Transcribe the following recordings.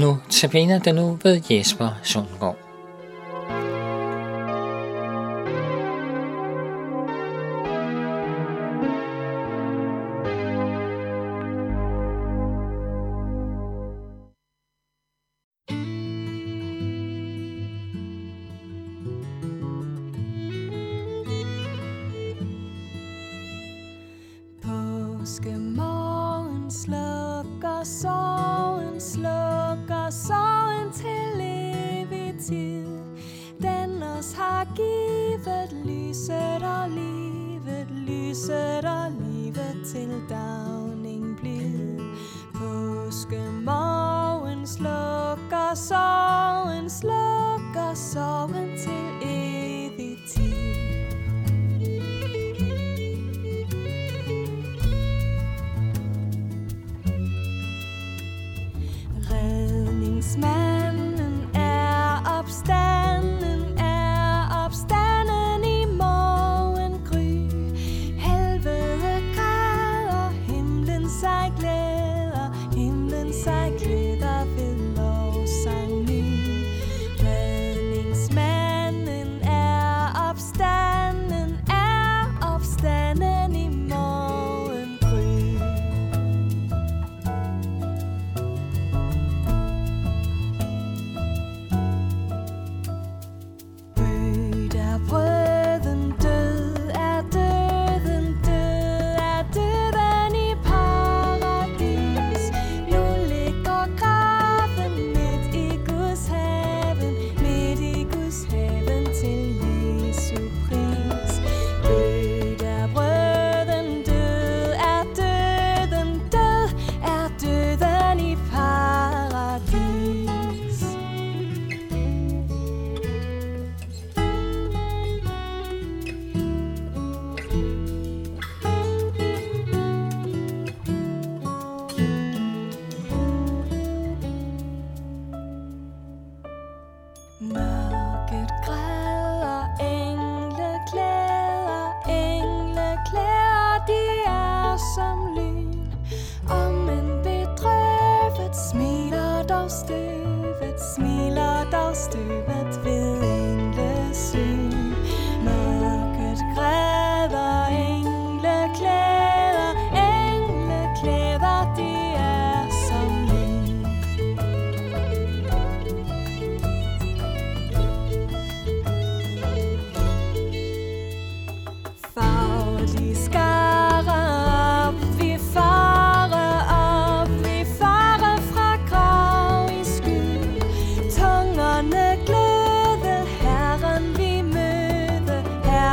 Nu tabiner den nu ved Jesper Sundgaard. Slukker sorgen, slukker sorgen til evig tid. Redningsmanden er opstanden, er opstanden i morgen gry. Helvede græder, himlen sig glæder, himlen sig glæder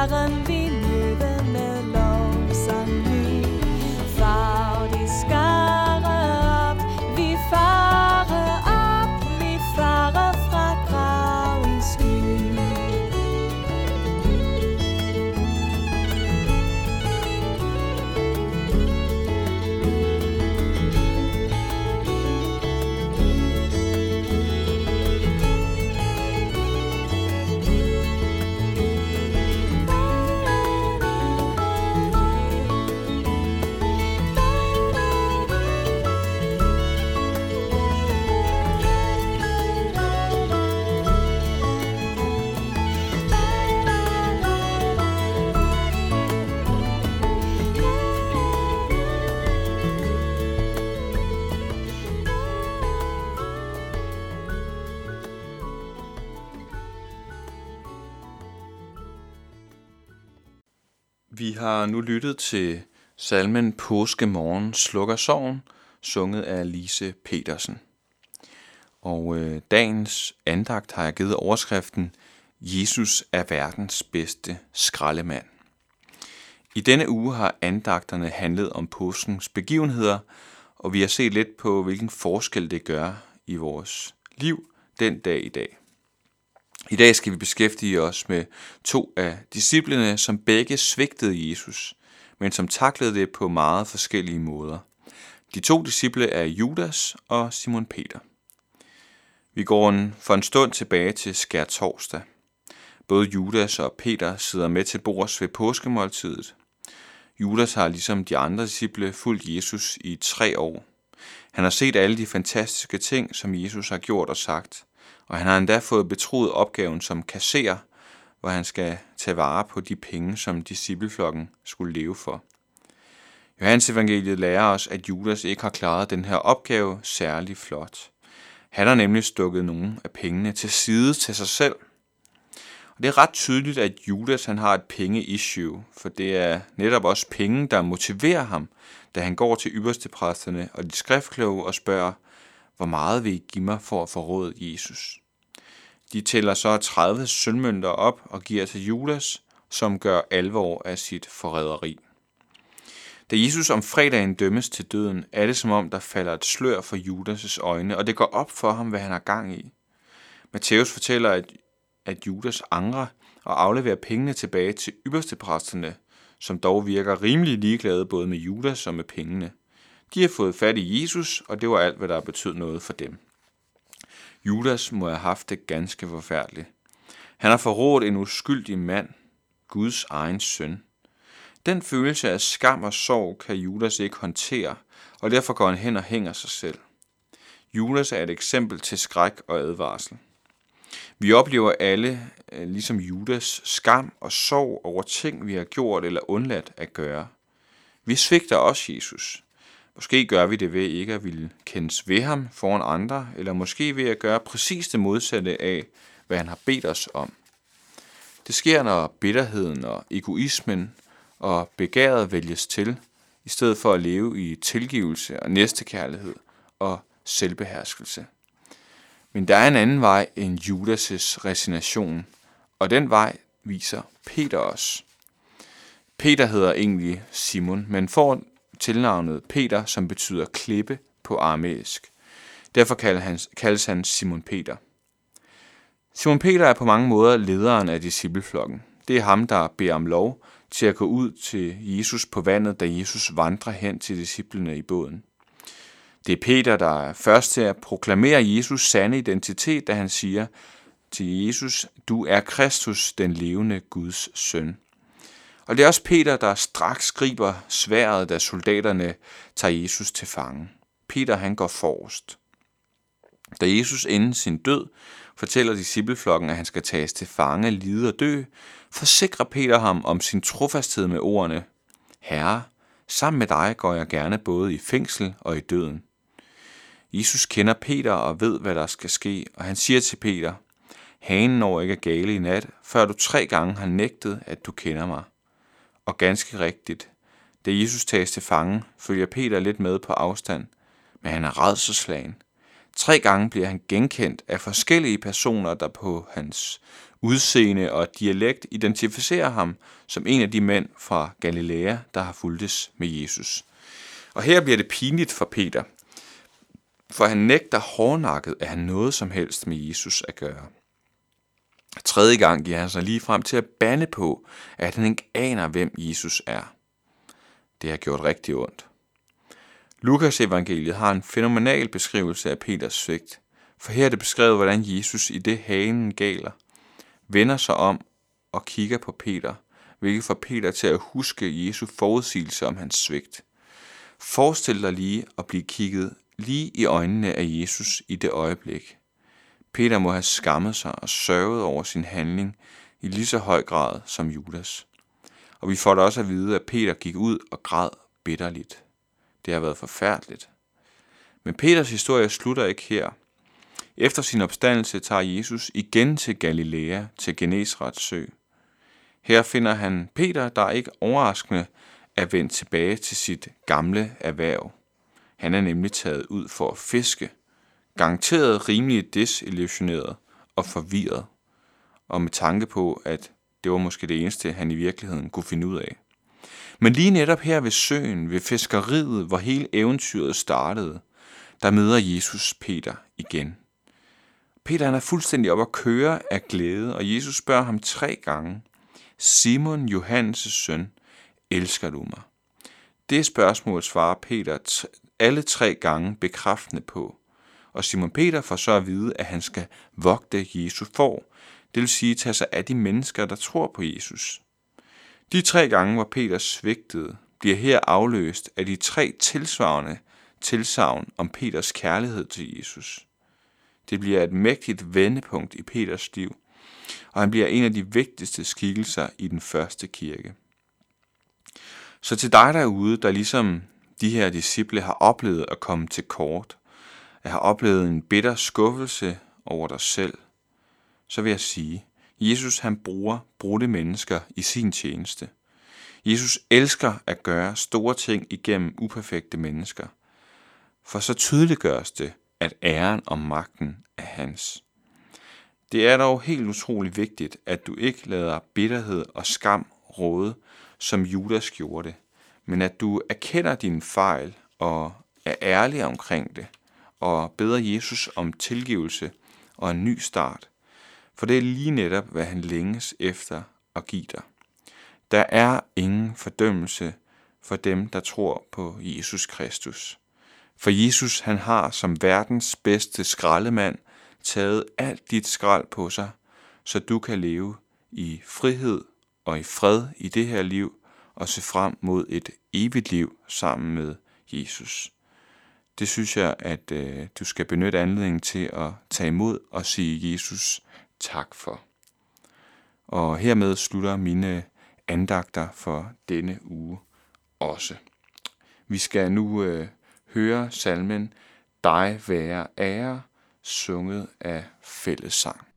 Herren vi Vi har nu lyttet til salmen Påske morgen slukker sorgen, sunget af Lise Petersen. Og øh, dagens andagt har jeg givet overskriften Jesus er verdens bedste skraldemand. I denne uge har andagterne handlet om påskens begivenheder, og vi har set lidt på, hvilken forskel det gør i vores liv den dag i dag. I dag skal vi beskæftige os med to af disciplene, som begge svigtede Jesus, men som taklede det på meget forskellige måder. De to disciple er Judas og Simon Peter. Vi går en, for en stund tilbage til skær torsdag. Både Judas og Peter sidder med til bords ved påskemåltidet. Judas har ligesom de andre disciple fulgt Jesus i tre år. Han har set alle de fantastiske ting, som Jesus har gjort og sagt, og han har endda fået betroet opgaven som kasserer, hvor han skal tage vare på de penge, som discipleflokken skulle leve for. Johannes evangeliet lærer os, at Judas ikke har klaret den her opgave særlig flot. Han har nemlig stukket nogle af pengene til side til sig selv. Og det er ret tydeligt, at Judas han har et penge-issue, for det er netop også penge, der motiverer ham, da han går til ypperste præsterne og de skriftkloge og spørger, hvor meget vil I give mig for at forråde Jesus? De tæller så 30 sølvmønter op og giver til Judas, som gør alvor af sit forræderi. Da Jesus om fredagen dømmes til døden, er det som om, der falder et slør for Judas' øjne, og det går op for ham, hvad han har gang i. Matthæus fortæller, at, at Judas angrer og afleverer pengene tilbage til ypperstepræsterne, som dog virker rimelig ligeglade både med Judas og med pengene. De har fået fat i Jesus, og det var alt, hvad der betød noget for dem. Judas må have haft det ganske forfærdeligt. Han har forrådt en uskyldig mand, Guds egen søn. Den følelse af skam og sorg kan Judas ikke håndtere, og derfor går han hen og hænger sig selv. Judas er et eksempel til skræk og advarsel. Vi oplever alle, øh, ligesom Judas, skam og sorg over ting, vi har gjort eller undladt at gøre. Vi svigter også Jesus. Måske gør vi det ved ikke at ville kendes ved ham foran andre, eller måske ved at gøre præcis det modsatte af, hvad han har bedt os om. Det sker, når bitterheden og egoismen og begæret vælges til, i stedet for at leve i tilgivelse og næstekærlighed og selvbeherskelse. Men der er en anden vej end Judas' resignation, og den vej viser Peter os. Peter hedder egentlig Simon, men får tilnavnet Peter, som betyder klippe på aramæisk. Derfor kaldes han Simon Peter. Simon Peter er på mange måder lederen af discipleflokken. Det er ham, der beder om lov til at gå ud til Jesus på vandet, da Jesus vandrer hen til disciplene i båden. Det er Peter, der er først til at proklamere Jesus sande identitet, da han siger til Jesus, du er Kristus, den levende Guds søn. Og det er også Peter, der straks griber sværet, da soldaterne tager Jesus til fange. Peter han går forrest. Da Jesus inden sin død fortæller discipleflokken, at han skal tages til fange, lide og dø, forsikrer Peter ham om sin trofasthed med ordene, Herre, sammen med dig går jeg gerne både i fængsel og i døden. Jesus kender Peter og ved, hvad der skal ske, og han siger til Peter, Hanen når ikke er gale i nat, før du tre gange har nægtet, at du kender mig. Og ganske rigtigt, da Jesus tages til fange, følger Peter lidt med på afstand, men han er redselslagen. Tre gange bliver han genkendt af forskellige personer, der på hans udseende og dialekt identificerer ham som en af de mænd fra Galilea, der har fulgtes med Jesus. Og her bliver det pinligt for Peter, for han nægter hårdnakket at han noget som helst med Jesus at gøre. Tredje gang giver han sig lige frem til at bande på, at han ikke aner, hvem Jesus er. Det har gjort rigtig ondt. Lukas evangeliet har en fænomenal beskrivelse af Peters svigt, for her er det beskrevet, hvordan Jesus i det hanen galer, vender sig om og kigger på Peter, hvilket får Peter til at huske Jesu forudsigelse om hans svigt. Forestil dig lige at blive kigget lige i øjnene af Jesus i det øjeblik. Peter må have skammet sig og sørget over sin handling i lige så høj grad som Judas. Og vi får da også at vide, at Peter gik ud og græd bitterligt. Det har været forfærdeligt. Men Peters historie slutter ikke her. Efter sin opstandelse tager Jesus igen til Galilea, til Genesrets sø. Her finder han Peter, der ikke overraskende er vendt tilbage til sit gamle erhverv. Han er nemlig taget ud for at fiske, garanteret rimelig desillusioneret og forvirret, og med tanke på, at det var måske det eneste, han i virkeligheden kunne finde ud af. Men lige netop her ved søen, ved fiskeriet, hvor hele eventyret startede, der møder Jesus Peter igen. Peter han er fuldstændig op at køre af glæde, og Jesus spørger ham tre gange, Simon Johannes' søn, elsker du mig? Det spørgsmål svarer Peter alle tre gange bekræftende på. Og Simon Peter får så at vide, at han skal vogte Jesus for, det vil sige tage sig af de mennesker, der tror på Jesus. De tre gange, hvor Peter svigtede, bliver her afløst af de tre tilsvarende tilsavn om Peters kærlighed til Jesus. Det bliver et mægtigt vendepunkt i Peters liv, og han bliver en af de vigtigste skikkelser i den første kirke. Så til dig derude, der ligesom de her disciple har oplevet at komme til kort, at har oplevet en bitter skuffelse over dig selv, så vil jeg sige, Jesus han bruger brudte mennesker i sin tjeneste. Jesus elsker at gøre store ting igennem uperfekte mennesker. For så tydeliggøres det, at æren og magten er hans. Det er dog helt utrolig vigtigt, at du ikke lader bitterhed og skam råde, som Judas gjorde det, men at du erkender dine fejl og er ærlig omkring det, og beder Jesus om tilgivelse og en ny start. For det er lige netop, hvad han længes efter at give dig. Der er ingen fordømmelse for dem, der tror på Jesus Kristus. For Jesus han har som verdens bedste skraldemand taget alt dit skrald på sig, så du kan leve i frihed og i fred i det her liv og se frem mod et evigt liv sammen med Jesus. Det synes jeg, at øh, du skal benytte anledningen til at tage imod og sige Jesus tak for. Og hermed slutter mine andagter for denne uge også. Vi skal nu øh, høre salmen Dig være ære, sunget af fællessang.